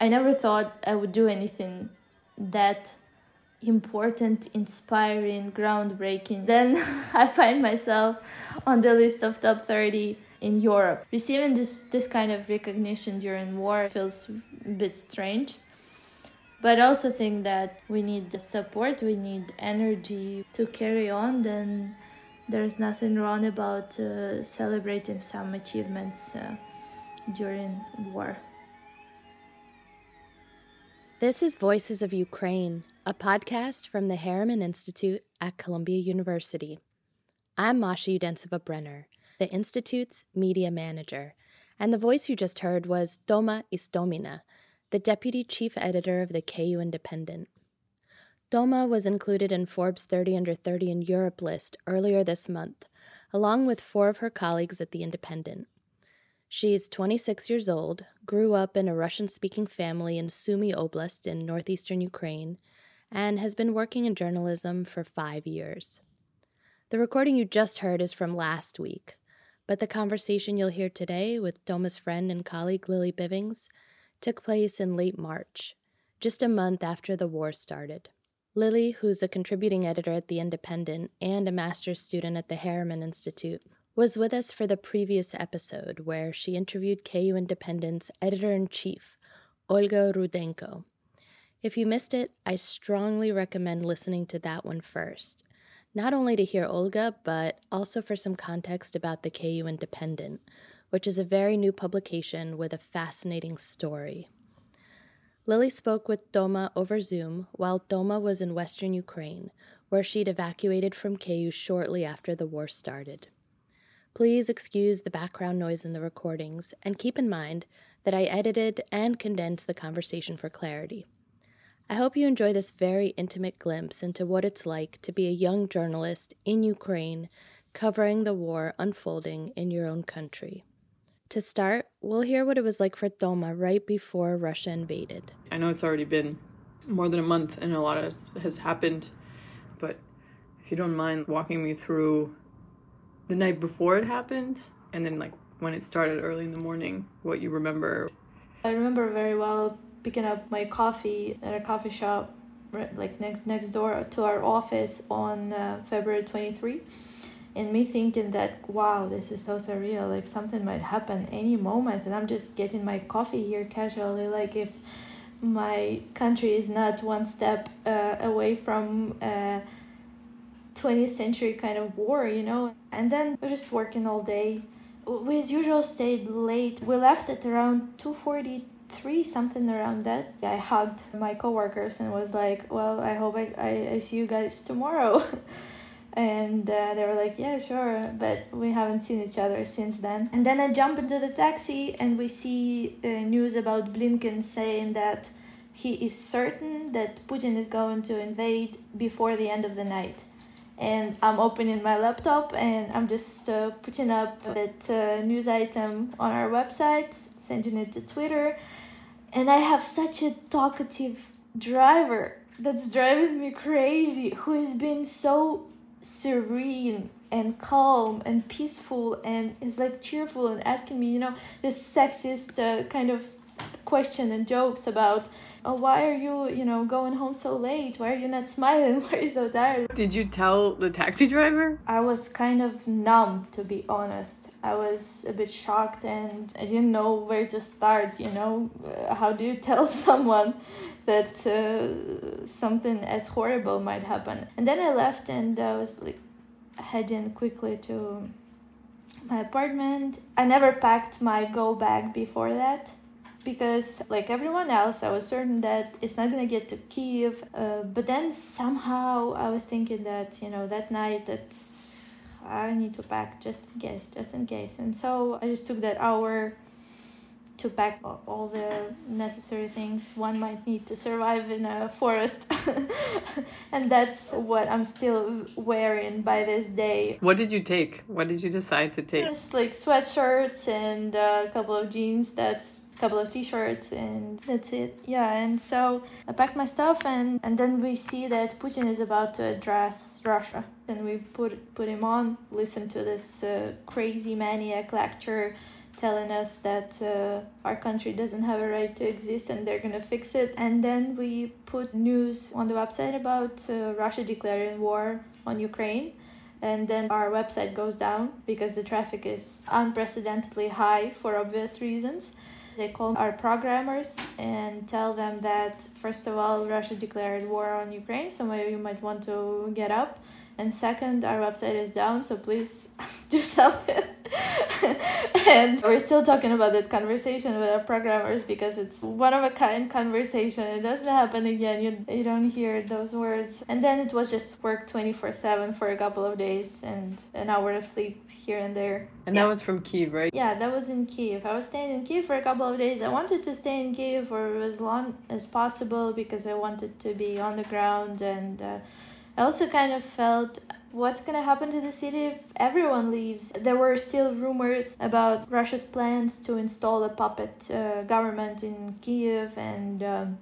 I never thought I would do anything that important, inspiring, groundbreaking. Then I find myself on the list of top 30 in Europe. Receiving this this kind of recognition during war feels a bit strange. But I also think that we need the support, we need energy to carry on. Then there's nothing wrong about uh, celebrating some achievements uh, during war. This is Voices of Ukraine, a podcast from the Harriman Institute at Columbia University. I'm Masha Udensiva Brenner, the Institute's media manager, and the voice you just heard was Toma Istomina, the deputy chief editor of the Kyiv Independent. Toma was included in Forbes 30 Under 30 in Europe list earlier this month, along with four of her colleagues at the Independent. She's 26 years old, grew up in a Russian speaking family in Sumy Oblast in northeastern Ukraine, and has been working in journalism for five years. The recording you just heard is from last week, but the conversation you'll hear today with Toma's friend and colleague Lili Bivings took place in late March, just a month after the war started. Lili, who's a contributing editor at The Independent and a master's student at the Harriman Institute, was with us for the previous episode where she interviewed Kyiv Independent's editor in chief, Olga Rudenko. If you missed it, I strongly recommend listening to that one first, not only to hear Olga, but also for some context about the KU Independent, which is a very new publication with a fascinating story. Lili spoke with Toma over Zoom while Toma was in western Ukraine, where she'd evacuated from Kyiv shortly after the war started. Please excuse the background noise in the recordings and keep in mind that I edited and condensed the conversation for clarity. I hope you enjoy this very intimate glimpse into what it's like to be a young journalist in Ukraine covering the war unfolding in your own country. To start, we'll hear what it was like for Toma right before Russia invaded. I know it's already been more than a month and a lot has happened, but if you don't mind walking me through the night before it happened and then like when it started early in the morning what you remember. I remember very well picking up my coffee at a coffee shop like next next door to our office on uh, february 23 and me thinking that wow this is so surreal like something might happen any moment and i'm just getting my coffee here casually like if my country is not one step uh, away from uh, 20th century kind of war, you know. And then we're just working all day. We as usual stayed late. We left at around 2:43, something around that. I hugged my coworkers and was like, "Well, I hope I I, I see you guys tomorrow." and uh, they were like yeah sure but we haven't seen each other since then and then i jump into the taxi and we see uh, news about blinken saying that he is certain that putin is going to invade before the end of the night and I'm opening my laptop and I'm just uh, putting up that uh, news item on our website, sending it to Twitter, and I have such a talkative driver that's driving me crazy who has been so serene and calm and peaceful and is like cheerful and asking me, you know, this sexist uh, kind of question and jokes about oh, why are you, you know, going home so late? Why are you not smiling? Why are you so tired? Did you tell the taxi driver? I was kind of numb, to be honest. I was a bit shocked and I didn't know where to start, you know? How do you tell someone that uh, something as horrible might happen? And then I left and I was like heading quickly to my apartment. I never packed my go bag before that because like everyone else i was certain that it's not gonna get to kiev uh, but then somehow i was thinking that you know that night that i need to pack just in case just in case. And so i just took that hour to pack all the necessary things one might need to survive in a forest. And that's what i'm still wearing by this day. What did you take? What did you decide to take? Just like sweatshirts and a couple of jeans that's couple of t-shirts and that's it yeah and so i packed my stuff and and then we see that putin is about to address russia and we put put him on listen to this uh, crazy maniac lecture telling us that uh, our country doesn't have a right to exist and they're gonna fix it. And then we put news on the website about uh, Russia declaring war on Ukraine. And then our website goes down because the traffic is unprecedentedly high for obvious reasons. They call our programmers and tell them that, first of all, Russia declared war on Ukraine, so you might want to get up. And second, our website is down, so please do something. and we're still talking about that conversation with our programmers because it's one of a kind conversation. It doesn't happen again. You, you don't hear those words. And then it was just work 24 7 for a couple of days and an hour of sleep here and there. And yeah. that was from Kiev, right? Yeah, that was in Kiev. I was staying in Kiev for a couple of days. I wanted to stay in Kiev for as long as possible because I wanted to be on the ground and. Uh, I also kind of felt what's gonna happen to the city if everyone leaves. There were still rumors about Russia's plans to install a puppet uh, government in Kiev and. Um,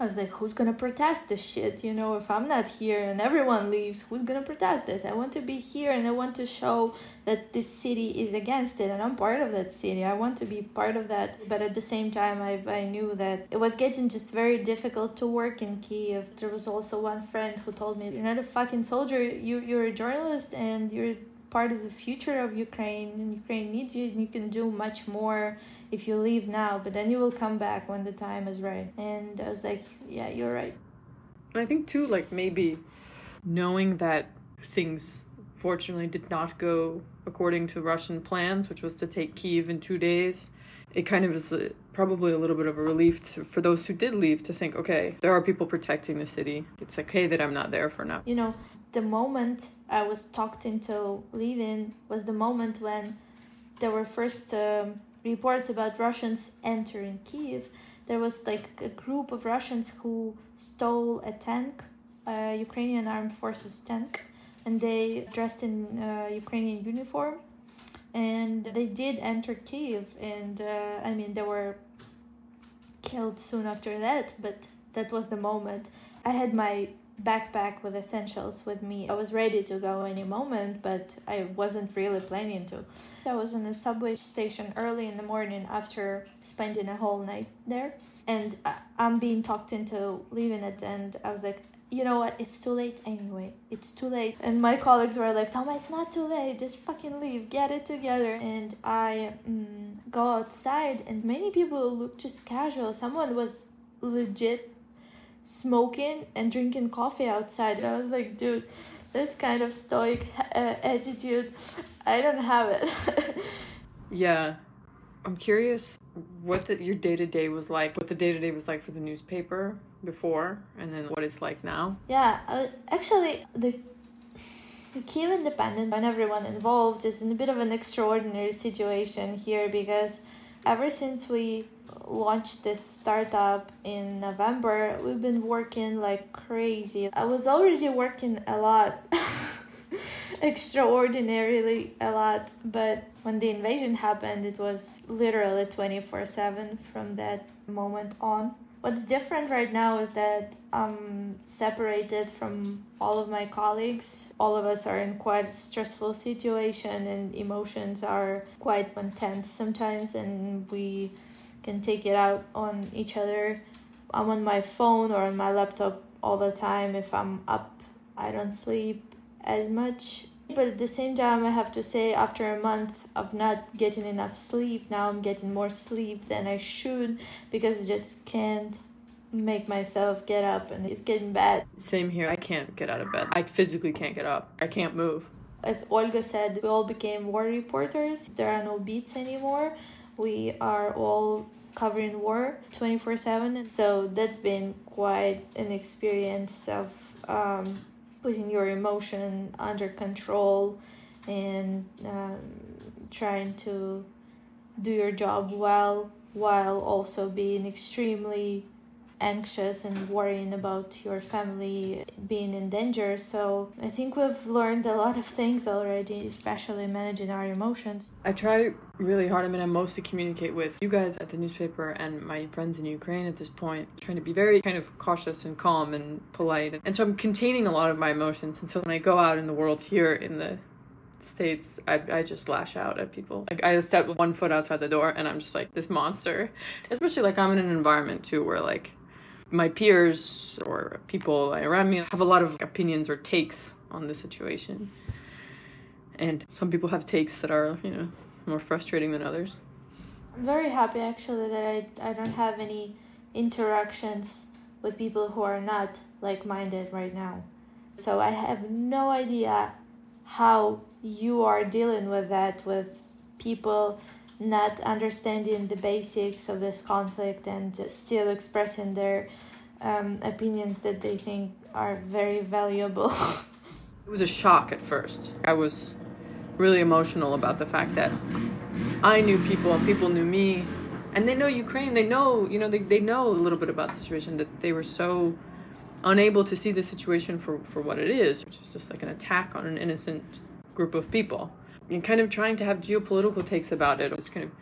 I was like, who's gonna protest this shit? You know, if I'm not here and everyone leaves, who's gonna protest this? I want to be here and I want to show that this city is against it and I'm part of that city. I want to be part of that. But at the same time, I, I knew that it was getting just very difficult to work in Kiev. There was also one friend who told me, You're not a fucking soldier, you, you're a journalist and you're part of the future of Ukraine and Ukraine needs you and you can do much more if you leave now, but then you will come back when the time is right. And I was like, yeah, you're right. And I think too, like maybe knowing that things fortunately did not go according to Russian plans, which was to take Kiev in two days, it kind of is probably a little bit of a relief to, for those who did leave to think, okay, there are people protecting the city. It's okay that I'm not there for now. You know, the moment I was talked into leaving was the moment when there were first um, reports about Russians entering Kiev. There was like a group of Russians who stole a tank, a Ukrainian armed forces tank, and they dressed in uh, Ukrainian uniform, and they did enter Kiev. And uh, I mean, there were killed soon after that, but that was the moment. I had my backpack with essentials with me. I was ready to go any moment, but I wasn't really planning to. I was in a subway station early in the morning after spending a whole night there, and I'm being talked into leaving it, and I was like, you know what? It's too late anyway. It's too late. And my colleagues were like, Toma, it's not too late. Just fucking leave. Get it together. And I mm, go outside, and many people look just casual. Someone was legit smoking and drinking coffee outside. And I was like, dude, this kind of stoic uh, attitude, I don't have it. yeah. I'm curious what the, your day to day was like, what the day to day was like for the newspaper before, and then what it's like now. Yeah, uh, actually, the the Kyiv Independent and everyone involved is in a bit of an extraordinary situation here because ever since we launched this startup in November, we've been working like crazy. I was already working a lot, extraordinarily a lot, but when the invasion happened, it was literally 24 7 from that moment on. What's different right now is that I'm separated from all of my colleagues. All of us are in quite a stressful situation and emotions are quite intense sometimes and we can take it out on each other. I'm on my phone or on my laptop all the time. If I'm up, I don't sleep as much. But at the same time, I have to say, after a month of not getting enough sleep, now I'm getting more sleep than I should because I just can't make myself get up and it's getting bad. Same here. I can't get out of bed. I physically can't get up. I can't move. As Olga said, we all became war reporters. There are no beats anymore. We are all covering war 24 7 so that's been quite an experience of um, putting your emotion under control and um, trying to do your job well while also being extremely anxious and worrying about your family being in danger. So I think we've learned a lot of things already, especially managing our emotions. I try really hard. I mean, I mostly communicate with you guys at the newspaper and my friends in Ukraine at this point, trying to be very kind of cautious and calm and polite. And so I'm containing a lot of my emotions. And so when I go out in the world here in the states, I, I just lash out at people. Like I step one foot outside the door and I'm just like this monster. Especially like I'm in an environment too where like my peers or people around me have a lot of opinions or takes on the situation. And some people have takes that are, you know, more frustrating than others. I'm very happy actually that I, I don't have any interactions with people who are not like minded right now. So I have no idea how you are dealing with that, with people not understanding the basics of this conflict and still expressing their um, opinions that they think are very valuable. it was a shock at first. I was really emotional about the fact that I knew people and people knew me and they know Ukraine. They know, you know, they, they know a little bit about the situation that they were so unable to see the situation for, for what it is, which is just like an attack on an innocent group of people. And kind of trying to have geopolitical takes about it. It's kind of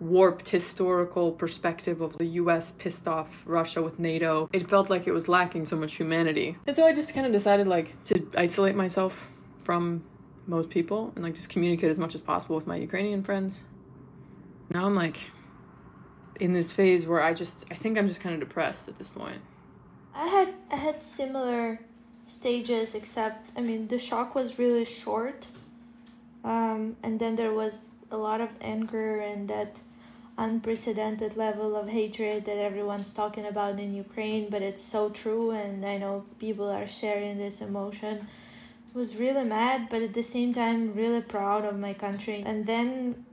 warped historical perspective of the US pissed off Russia with NATO. It felt like it was lacking so much humanity. And so I just kind of decided like to isolate myself from most people and like just communicate as much as possible with my Ukrainian friends. Now I'm like in this phase where I just I think I'm just kind of depressed at this point. I had I had similar stages except I mean the shock was really short. Um, and then there was a lot of anger and that unprecedented level of hatred that everyone's talking about in Ukraine, but it's so true, and I know people are sharing this emotion. I Was really mad, but at the same time, really proud of my country. And then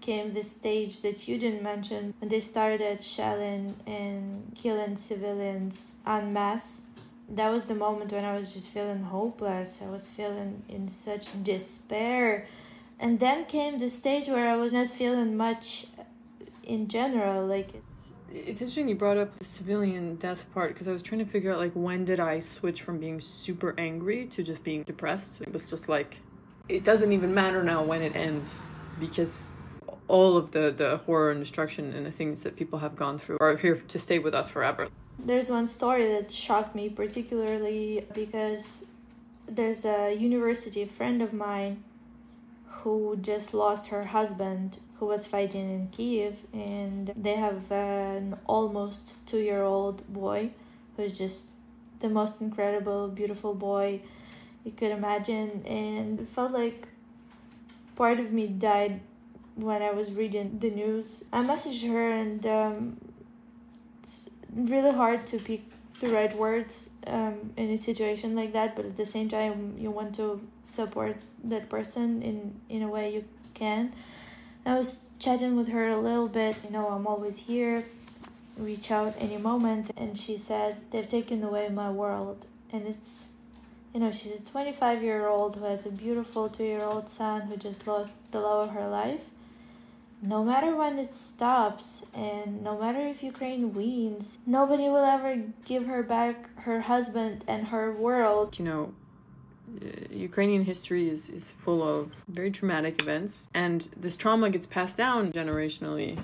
came the stage that you didn't mention when they started shelling and killing civilians en masse. That was the moment when I was just feeling hopeless. I was feeling in such despair. And then came the stage where I was not feeling much in general. Like, it's interesting you brought up the civilian death part because I was trying to figure out like when did I switch from being super angry to just being depressed. It was just like it doesn't even matter now when it ends because all of the the horror and destruction and the things that people have gone through are here to stay with us forever. There's one story that shocked me particularly because there's a university friend of mine who just lost her husband who was fighting in Kiev and they have an almost 2-year-old boy who's just the most incredible beautiful boy you could imagine and it felt like part of me died when I was reading the news. I messaged her, and um, really hard to pick the right words um, in a situation like that. But at the same time, you want to support that person in in a way you can. I was chatting with her a little bit. You know, I'm always here. Reach out any moment, and she said they've taken away my world, and it's you know, she's a 25 year old who has a beautiful two year old son who just lost the love of her life no matter when it stops and no matter if Ukraine wins, nobody will ever give her back her husband and her world. You know, uh, Ukrainian history is, is full of very traumatic events, and this trauma gets passed down generationally.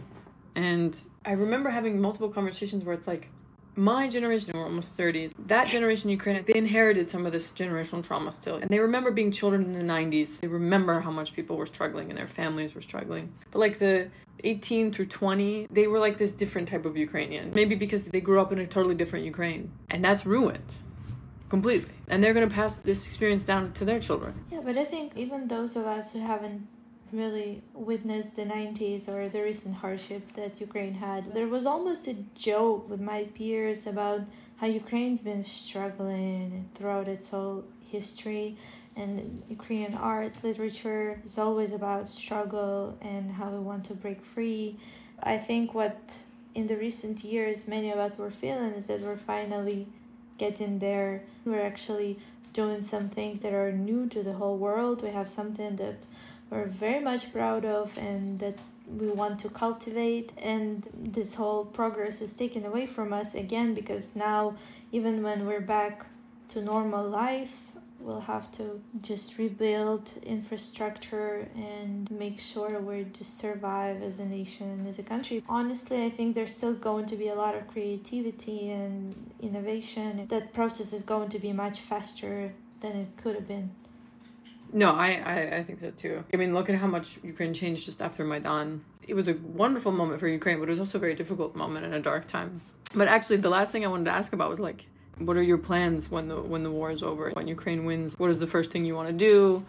And I remember having multiple conversations where it's like, my generation, we're almost 30, that generation Ukraine, they inherited some of this generational trauma still. And they remember being children in the 90s. They remember how much people were struggling and their families were struggling. But like the 18 through 20, they were like this different type of Ukrainian. Maybe because they grew up in a totally different Ukraine. And that's ruined completely. And they're going to pass this experience down to their children. Yeah, but I think even those of us who haven't really witnessed the 90s or the recent hardship that Ukraine had. There was almost a joke with my peers about how Ukraine's been struggling throughout its whole history and Ukrainian art, literature is always about struggle and how we want to break free. I think what in the recent years many of us were feeling is that we're finally getting there. We're actually doing some things that are new to the whole world. We have something that we're very much proud of and that we want to cultivate. And this whole progress is taken away from us again because now even when we're back to normal life we'll have to just rebuild infrastructure and make sure we're just survive as a nation and as a country. Honestly i think there's still going to be a lot of creativity and innovation. That process is going to be much faster than it could have been No, I, I, I think so too. I mean, look at how much Ukraine changed just after Maidan. It was a wonderful moment for Ukraine, but it was also a very difficult moment and a dark time. But actually, the last thing I wanted to ask about was like, what are your plans when the when the war is over? When Ukraine wins, what is the first thing you want to do?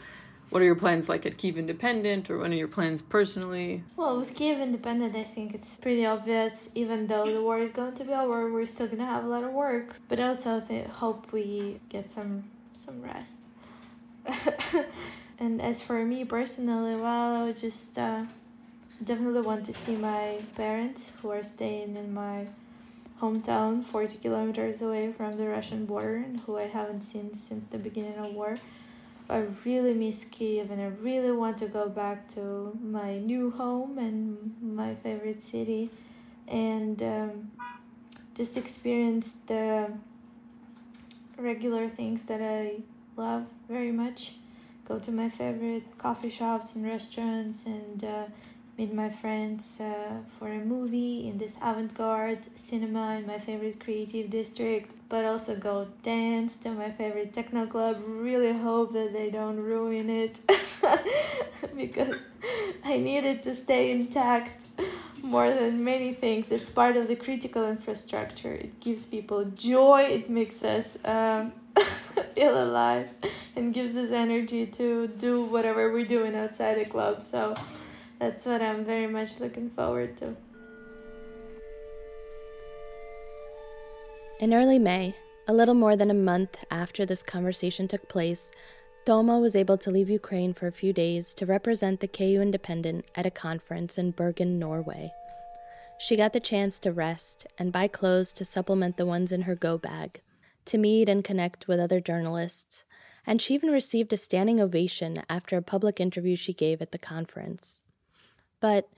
What are your plans like at Kyiv Independent, or what are your plans personally? Well, with Kyiv Independent, I think it's pretty obvious. Even though the war is going to be over, we're still gonna have a lot of work. But also, I hope we get some some rest. and as for me personally, well, I would just uh, definitely want to see my parents who are staying in my hometown, 40 kilometers away from the Russian border, and who I haven't seen since the beginning of war. I really miss Kiev and I really want to go back to my new home and my favorite city and um, just experience the regular things that I love very much. Go to my favorite coffee shops and restaurants and uh, meet my friends uh, for a movie in this avant-garde cinema in my favorite creative district but also go dance to my favorite techno club. Really hope that they don't ruin it because i need it to stay intact more than many things. It's part of the critical infrastructure. It gives people joy. It makes us um, feel alive and gives us energy to do whatever we're doing outside the club so that's what I'm very much looking forward to. In early May, a little more than a month after this conversation took place, Toma was able to leave Ukraine for a few days to represent the Kyiv Independent at a conference in Bergen, Norway. She got the chance to rest and buy clothes to supplement the ones in her go bag, to meet and connect with other journalists, and she even received a standing ovation after a public interview she gave at the conference. But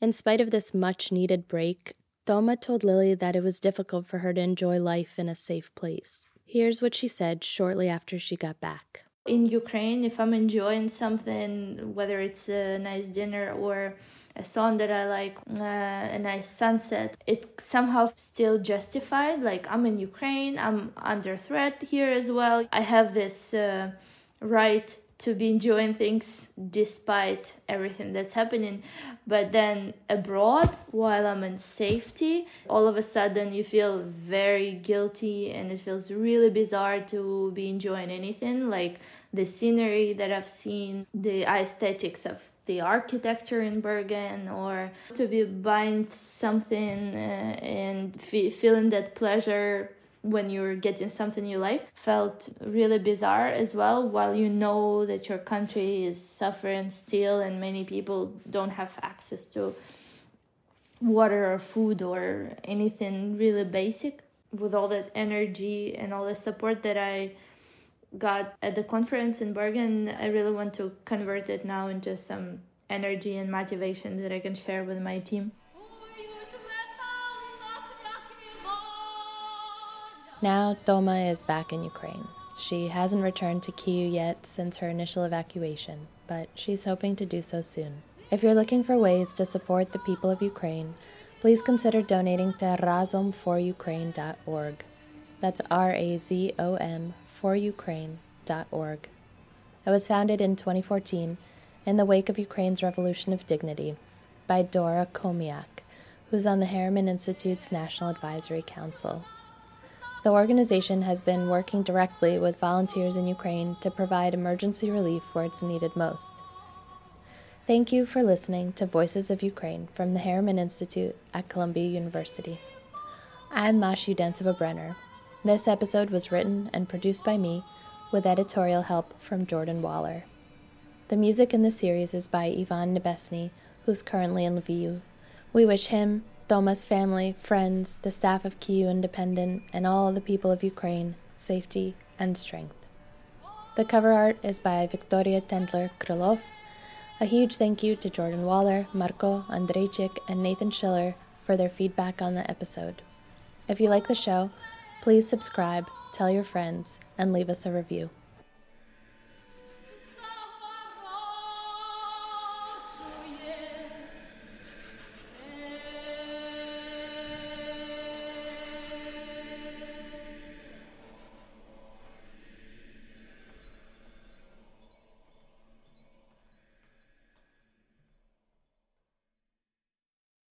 in spite of this much needed break, Toma told Lili that it was difficult for her to enjoy life in a safe place. Here's what she said shortly after she got back. In Ukraine, if I'm enjoying something, whether it's a nice dinner or a song that I like, uh, a nice sunset, it somehow still justified. Like I'm in Ukraine, I'm under threat here as well. I have this uh, right to be enjoying things despite everything that's happening. But then abroad, while I'm in safety, all of a sudden you feel very guilty and it feels really bizarre to be enjoying anything like the scenery that I've seen, the aesthetics of the architecture in Bergen, or to be buying something uh, and feeling that pleasure when you're getting something you like felt really bizarre as well while you know that your country is suffering still and many people don't have access to water or food or anything really basic. With all that energy and all the support that i got at the conference in bergen i really want to convert it now into some energy and motivation that i can share with my team Now, Toma is back in Ukraine. She hasn't returned to Kyiv yet since her initial evacuation, but she's hoping to do so soon. If you're looking for ways to support the people of Ukraine, please consider donating to razomforukraine.org. That's R A Z O M for Ukraine.org. It was founded in 2014 in the wake of Ukraine's Revolution of Dignity by Dora Chomiak, who's on the Harriman Institute's National Advisory Council. The organization has been working directly with volunteers in Ukraine to provide emergency relief where it's needed most. Thank you for listening to Voices of Ukraine from the Harriman Institute at Columbia University. I'm Masha Udensiva Brenner. This episode was written and produced by me with editorial help from Jordan Waller. The music in the series is by Ivan Nebesny, who's currently in Lviv. We wish him Toma's family, friends, the staff of Kyiv Independent, and all the people of Ukraine safety and strength. The cover art is by Victoria Tendler Krylov. A huge thank you to Jordan Waller, Marco Andrejczyk, and Nathan Schiller for their feedback on the episode. If you like the show, please subscribe, tell your friends, and leave us a review.